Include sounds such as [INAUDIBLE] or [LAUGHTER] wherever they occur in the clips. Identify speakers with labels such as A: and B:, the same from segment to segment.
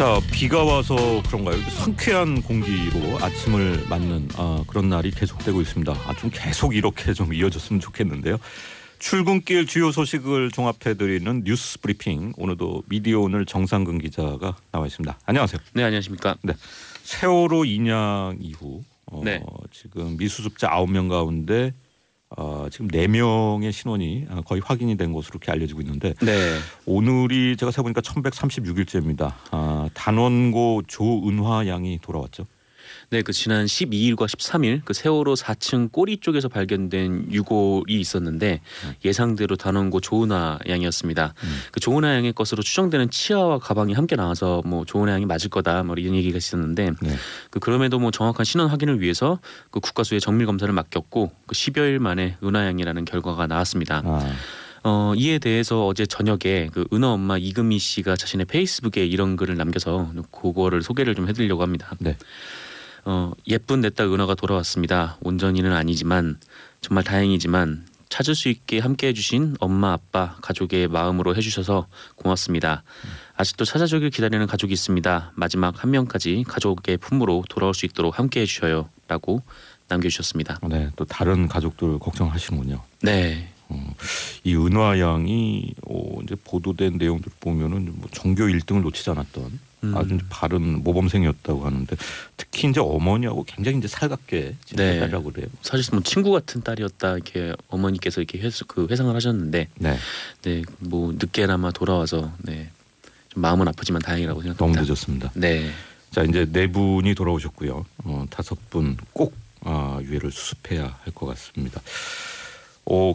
A: 자 비가 와서 그런가요? 상쾌한 공기로 아침을 맞는 아, 그런 날이 계속되고 있습니다. 아, 좀 계속 이렇게 좀 이어졌으면 좋겠는데요. 출근길 주요 소식을 종합해 드리는 뉴스 브리핑 오늘도 미디어 오늘 정상근 기자가 나와 있습니다. 안녕하세요.
B: 네 안녕하십니까.
A: 네 세월호 인양 이후 어,
B: 네.
A: 지금 미수습자 9명 가운데 어, 지금 4명의 신원이 아, 거의 확인이 된 것으로 이렇게 알려지고 있는데
B: 네.
A: 오늘이 제가 세보니까 1136일째입니다. 아, 단원고 조은화 양이 돌아왔죠.
B: 네, 그 지난 12일과 13일 그 세월호 4층 꼬리 쪽에서 발견된 유골이 있었는데
A: 음.
B: 예상대로 단원고 조은하 양이었습니다.
A: 음.
B: 그 조은하 양의 것으로 추정되는 치아와 가방이 함께 나와서 뭐 조은하 양이 맞을 거다 뭐 이런 얘기가 있었는데
A: 네.
B: 그 그럼에도 뭐 정확한 신원 확인을 위해서 그 국가수에 정밀 검사를 맡겼고 그 10여일 만에 은하 양이라는 결과가 나왔습니다.
A: 아,
B: 어, 이에 대해서 어제 저녁에 그 은하 엄마 이금희 씨가 자신의 페이스북에 이런 글을 남겨서 그거를 소개를 좀 해드리려고 합니다.
A: 네.
B: 어, 예쁜 내 딸 은하가 돌아왔습니다. 온전히는 아니지만 정말 다행이지만 찾을 수 있게 함께 해주신 엄마 아빠 가족의 마음으로 해주셔서 고맙습니다. 아직도 찾아주길 기다리는 가족이 있습니다. 마지막 한 명까지 가족의 품으로 돌아올 수 있도록 함께 해주셔요라고 남겨주셨습니다.
A: 네. 또 다른 가족들 걱정하시는군요.
B: 네,
A: 어, 이 은화 양이 어, 이제 보도된 내용들 보면은 뭐 전교 1등을 놓치지 않았던
B: 음.
A: 아주 바른 모범생이었다고 하는데 특히 이제 어머니하고 굉장히 이제 살갑게
B: 네.
A: 지냈다라고 그래요.
B: 사실 뭐 친구 같은 딸이었다 이렇게 어머니께서 이렇게 회수, 그 회상을 하셨는데
A: 네.
B: 네 뭐 늦게나마 돌아와서 네 좀 마음은 아프지만 다행이라고
A: 너무
B: 생각합니다.
A: 늦었습니다.
B: 네,
A: 자 이제 네 분이 돌아오셨고요. 어, 다섯 분꼭 아, 유해를 수습해야 할 것 같습니다. 어,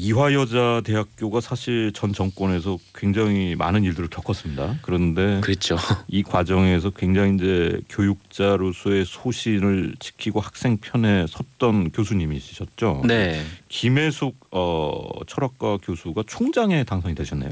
A: 이화여자 대학교가 사실 전 정권에서 굉장히 많은 일들을 겪었습니다. 그런데
B: 그랬죠.
A: 이 과정에서 굉장히 이제 교육자로서의 소신을 지키고 학생 편에 섰던 교수님이셨죠.
B: 네,
A: 김혜숙 어, 철학과 교수가 총장에 당선이 되셨네요.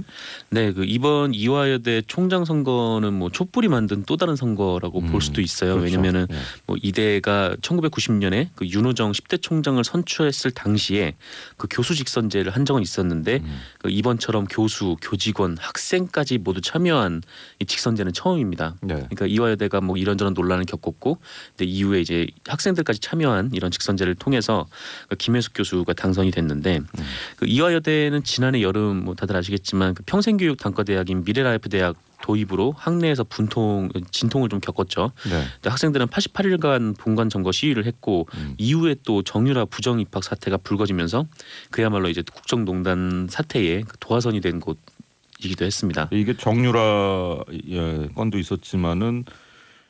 B: 네, 그 이번 이화여대 총장 선거는 뭐 촛불이 만든 또 다른 선거라고
A: 음,
B: 볼 수도 있어요.
A: 그렇죠.
B: 왜냐면은
A: 네.
B: 뭐 이대가 1990년에 그 윤호정 10대 총장을 선출했을 당시에 그 교수 직선제 를한 적은 있었는데
A: 음,
B: 그 이번처럼 교수, 교직원, 학생까지 모두 참여한 이 직선제는 처음입니다.
A: 네.
B: 그러니까 이화여대가 뭐 이런저런 논란을 겪었고 근데 이후에 이제 학생들까지 참여한 이런 직선제를 통해서 그 김혜숙 교수가 당선이 됐는데
A: 음.
B: 그 이화여대는 지난해 여름 뭐 다들 아시겠지만 그 평생교육 단과대학인 미래라이프 대학 도입으로 학내에서 분통 진통을 좀 겪었죠.
A: 네.
B: 학생들은 88일간 본관 점거 시위를 했고
A: 음.
B: 이후에 또 정유라 부정 입학 사태가 불거지면서 그야말로 이제 국정농단 사태의 그 도화선이 된 곳이기도 했습니다.
A: 이게 정유라 예, 건도 있었지만은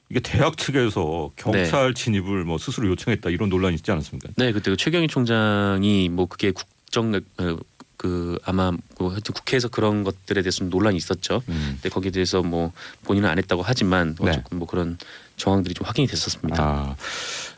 A: 이게 대학 측에서 경찰 진입을 뭐 스스로 요청했다 이런 논란이 있지 않았습니까?
B: 네, 그때 그 최경희 총장이 뭐 그게 국정 어, 그 아마 뭐 하여튼 국회에서 그런 것들에 대해서 좀 논란이 있었죠.
A: 음.
B: 근데 거기에 대해서 뭐 본인은 안 했다고 하지만
A: 네.
B: 어쨌든 뭐 그런 정황들이 좀 확인이 됐었습니다.
A: 아,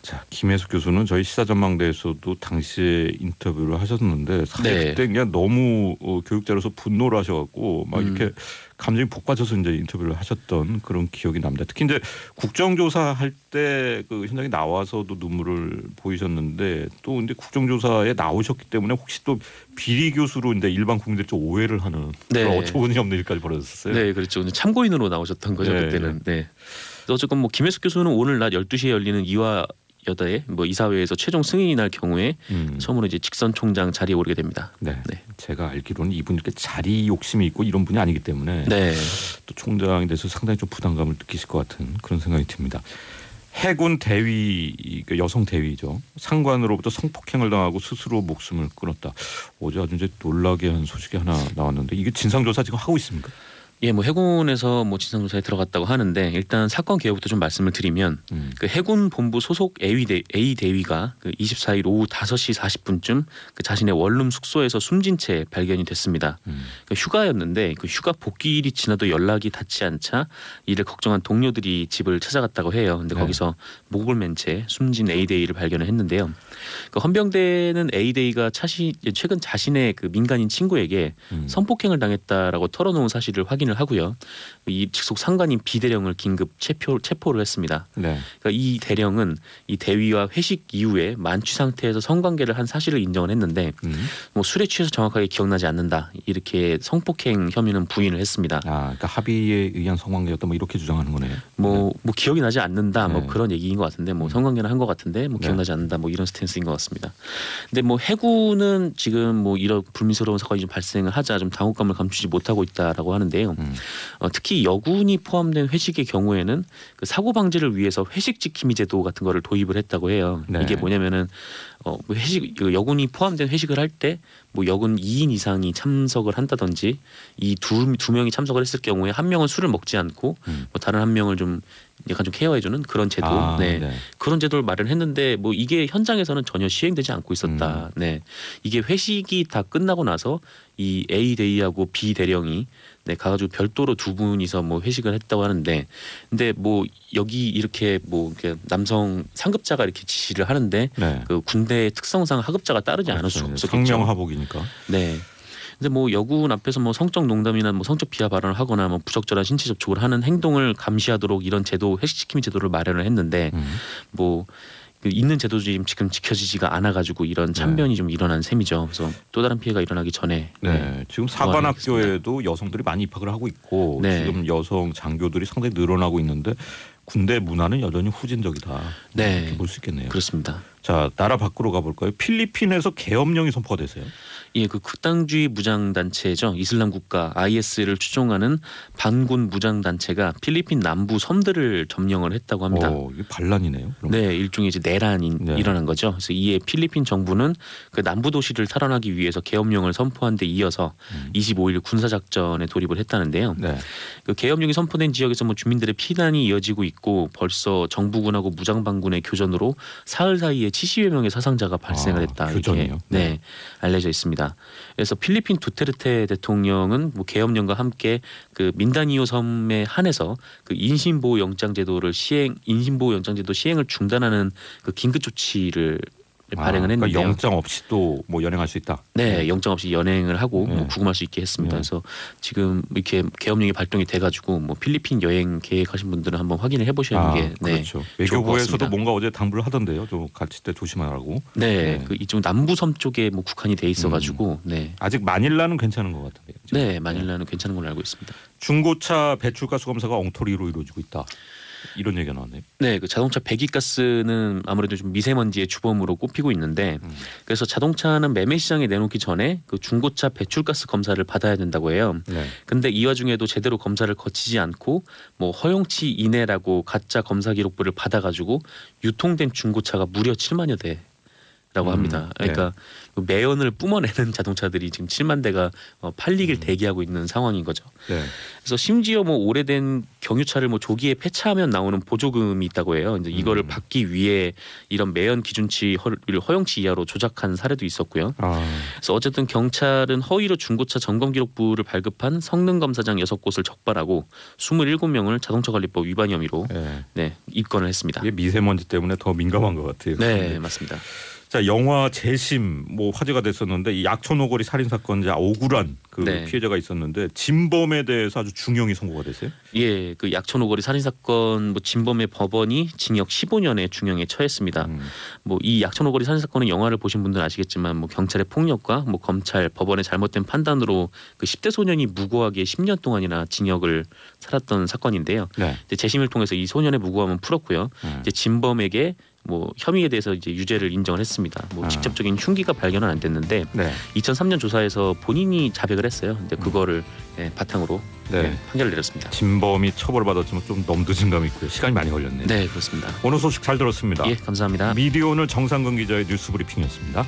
A: 자 김혜숙 교수는 저희 시사전망대에서도 당시에 인터뷰를 하셨는데 사실
B: 네.
A: 그때 그냥 너무 어, 교육자로서 분노를 하셔갖고 막
B: 음.
A: 이렇게 감정이 복받쳐서 이제 인터뷰를 하셨던 그런 기억이 납니다. 특히 이제 국정조사 할 때 그 현장에 나와서도 눈물을 보이셨는데 또 이제 국정조사에 나오셨기 때문에 혹시 또 비리 교수로 이제 일반 국민들이 좀 오해를 하는
B: 네.
A: 그런 어처구니 없는 일까지 벌어졌어요.
B: 네, 그렇죠. 근데 참고인으로 나오셨던 거죠
A: 네,
B: 그때는. 네. 어쨌건 뭐 김혜숙 교수는 오늘 낮 12시에 열리는 이화 여다의 뭐 이사회에서 최종 승인이 날 경우에
A: 음.
B: 처음으로 이제 직선 총장 자리에 오르게 됩니다.
A: 네.
B: 네.
A: 제가 알기로는 이분 이렇게 자리 욕심이 있고 이런 분이 아니기 때문에
B: 네.
A: 또 총장이 돼서 상당히 좀 부담감을 느끼실 것 같은 그런 생각이 듭니다. 해군 대위 그 여성 대위죠 상관으로부터 성폭행을 당하고 스스로 목숨을 끊었다. 어제 아주 이제 놀라게 한 소식이 하나 나왔는데 이게 진상 조사 지금 하고 있습니까?
B: 예, 뭐 해군에서 뭐 진상조사에 들어갔다고 하는데 일단 사건 개요부터 좀 말씀을 드리면
A: 음.
B: 그 해군 본부 소속 A, 대, A 대위가 그 24일 오후 5시 40분쯤 그 자신의 원룸 숙소에서 숨진 채 발견이 됐습니다.
A: 음.
B: 그 휴가였는데 그 휴가 복귀일이 지나도 연락이 닿지 않자 이를 걱정한 동료들이 집을 찾아갔다고 해요. 근데
A: 네.
B: 거기서 목을 맨 채 숨진 A 대위를 발견을 했는데요. 그 헌병대는 A 대위가 차시 최근 자신의 그 민간인 친구에게
A: 음.
B: 성폭행을 당했다라고 털어놓은 사실을 확인 을 확인을 하고요. 이 직속 상관인 B 대령을 긴급 체포 체포를 했습니다.
A: 네.
B: 그러니까 B 대령은 이 대위와 회식 이후에 만취 상태에서 성관계를 한 사실을 인정을 했는데
A: 음.
B: 뭐 술에 취해서 정확하게 기억나지 않는다 이렇게 성폭행 혐의는 부인을 했습니다.
A: 아, 그러니까 합의에 의한 성관계였다 뭐 이렇게 주장하는 거네요.
B: 뭐, 뭐 기억이 나지 않는다 뭐
A: 네.
B: 그런 얘기인 것 같은데 뭐
A: 음.
B: 성관계는 한 것 같은데 뭐
A: 네.
B: 기억나지 않는다 뭐 이런 스탠스인 것 같습니다. 근데 뭐 해군은 지금 뭐 이런 불미스러운 사건이 좀 발생을 하자 좀 당혹감을 감추지 못하고 있다라고 하는데요.
A: 음.
B: 어, 특히 여군이 포함된 회식의 경우에는 그 사고 방지를 위해서 회식 지킴이 제도 같은 거를 도입을 했다고 해요.
A: 네.
B: 이게 뭐냐면은 어, 뭐 회식 그 여군이 포함된 회식을 할 때 뭐 여군 2인 이상이 참석을 한다든지 이두두 명이 참석을 했을 경우에 한 명은 술을 먹지 않고
A: 음.
B: 뭐 다른 한 명을 좀 약간 좀 케어해주는 그런 제도,
A: 아,
B: 네.
A: 네.
B: 그런 제도를 마련했는데 뭐 이게 현장에서는 전혀 시행되지 않고
A: 음.
B: 있었다. 네, 이게 회식이 다 끝나고 나서 이 A 대위하고 B 대령이 네 가가지고 별도로 두 분이서 뭐 회식을 했다고 하는데, 근데 뭐 여기 이렇게 뭐 이렇게 남성 상급자가 이렇게 지시를 하는데
A: 네.
B: 그 군대의 특성상 하급자가 따르지 않을 수
A: 그렇죠.
B: 없었겠죠.
A: 상명하복이니까.
B: 네. 근데 뭐 여군 앞에서 뭐 성적 농담이나 뭐 성적 비하 발언을 하거나 뭐 부적절한 신체 접촉을 하는 행동을 감시하도록 이런 제도 회식시킴이 제도를 마련을 했는데
A: 음.
B: 뭐. 그 있는 제도도 지금 지금 지켜지지가 않아가지고 이런 참변이 좀 일어난 셈이죠. 그래서 또 다른 피해가 일어나기 전에
A: 네.
B: 네.
A: 지금 사관학교에도 여성들이 많이 입학을 하고 있고
B: 네.
A: 지금 여성 장교들이 상당히 늘어나고 있는데 군대 문화는 여전히 후진적이다.
B: 네.
A: 볼 수 있겠네요.
B: 그렇습니다.
A: 자 나라 밖으로 가볼까요? 필리핀에서 계엄령이 선포됐어요.
B: 예, 그 극단주의 무장 단체죠. 이슬람 국가 IS를 추종하는 반군 무장 단체가 필리핀 남부 섬들을 점령을 했다고 합니다.
A: 오, 이게 반란이네요. 그럼.
B: 네, 일종의 이제 내란이
A: 네.
B: 일어난 거죠. 그래서 이에 필리핀 정부는 그 남부 도시를 탈환하기 위해서 계엄령을 선포한 데 이어서
A: 음.
B: 25일 군사 작전에 돌입을 했다는데요.
A: 네.
B: 그 계엄령이 선포된 지역에서 뭐 주민들의 피난이 이어지고 있고 벌써 정부군하고 무장반군의 교전으로 사흘 사이에 70여 명의 사상자가 발생을
A: 아,
B: 했다. 이렇게? 네,
A: 네.
B: 알려져 있습니다. 그래서 필리핀 두테르테 대통령은 뭐 계엄령과 함께 그 민다니오 섬에 한해서 그 인신보호 영장 제도를 시행 인신보호 영장 제도 시행을 중단하는 그 긴급 조치를 발행을
A: 아, 그러니까. 영장 없이 또 뭐 연행할 수 있다.
B: 네, 영장 없이 연행을 하고
A: 네.
B: 뭐 구금할 수 있게 했습니다.
A: 네.
B: 그래서 지금 이렇게 계엄령이 발동이 돼가지고 뭐 필리핀 여행 계획하신 분들은 한번 확인을 해보셔야 하는 게 네,
A: 그렇죠. 외교부에서도. 뭔가 어제 당부를 하던데요. 좀 같이 때 조심하라고.
B: 네,
A: 네.
B: 그 이쪽 남부섬 쪽에 뭐 국한이 돼 있어가지고 네,
A: 아직 마닐라는 괜찮은 것 같은데요. 지금.
B: 네 마닐라는 괜찮은 걸로 알고 있습니다.
A: 중고차 배출가스 검사가 엉터리로 이루어지고 있다. 이런 얘기가 나왔네요.
B: 네, 그 자동차 배기가스는 아무래도 좀 미세먼지의 주범으로 꼽히고 있는데
A: 음.
B: 그래서 자동차는 매매 시장에 내놓기 전에 그 중고차 배출가스 검사를 받아야 된다고 해요.
A: 네.
B: 근데 이 와중에도 제대로 검사를 거치지 않고 뭐 허용치 이내라고 가짜 검사 기록부를 받아가지고 유통된 중고차가 무려 7만여 대 라고
A: 음,
B: 합니다. 그러니까 그 매연을 뿜어내는 [LAUGHS] 자동차들이 지금 7만 대가 어, 팔리길
A: 음.
B: 대기하고 있는 상황인 거죠.
A: 네.
B: 그래서 심지어 뭐 오래된 경유차를 뭐 조기에 폐차하면 나오는 보조금이 있다고 해요. 이제 이거를
A: 음.
B: 받기 위해 이런 매연 기준치를 허용치 이하로 조작한 사례도 있었고요.
A: 아,
B: 그래서 어쨌든 경찰은 허위로 중고차 점검 기록부를 발급한 성능 검사장 6곳을 적발하고 27명을 자동차 관리법 위반 혐의로
A: 네.
B: 네, 입건을 했습니다.
A: 이게 미세먼지 때문에 더 민감한 것 같아요.
B: 네, 맞습니다.
A: 자 영화 재심 뭐 화제가 됐었는데 이 약촌 오거리 살인 사건자 억울한 그
B: 네.
A: 피해자가 있었는데 진범에 대해서 아주 중형이 선고가 됐어요.
B: 예, 그 약촌 오거리 살인 사건 뭐 진범의 법원이 징역 15년의 중형에 처했습니다.
A: 음.
B: 뭐이 약촌 오거리 살인 사건은 영화를 보신 분들은 아시겠지만 뭐 경찰의 폭력과 뭐 검찰 법원의 잘못된 판단으로 그 10대 소년이 무고하게 10년 동안이나 징역을 살았던 사건인데요.
A: 네.
B: 이제 재심을 통해서 이 소년의 무고함은 풀었고요.
A: 음.
B: 이제 진범에게 뭐 혐의에 대해서 이제 유죄를 인정을 했습니다. 뭐
A: 아.
B: 직접적인 흉기가 발견은 안 됐는데
A: 네.
B: 2003년 조사에서 본인이 자백을 했어요. 근데 그거를 예, 바탕으로
A: 네.
B: 예, 판결을 내렸습니다.
A: 진범이 처벌받았지만 좀 넘늦은 감이 있고요. 시간이 많이 걸렸네요.
B: 네, 그렇습니다.
A: 오늘 소식 잘 들었습니다.
B: 예, 감사합니다.
A: 미디어 오늘 정상근 기자의 뉴스 브리핑이었습니다.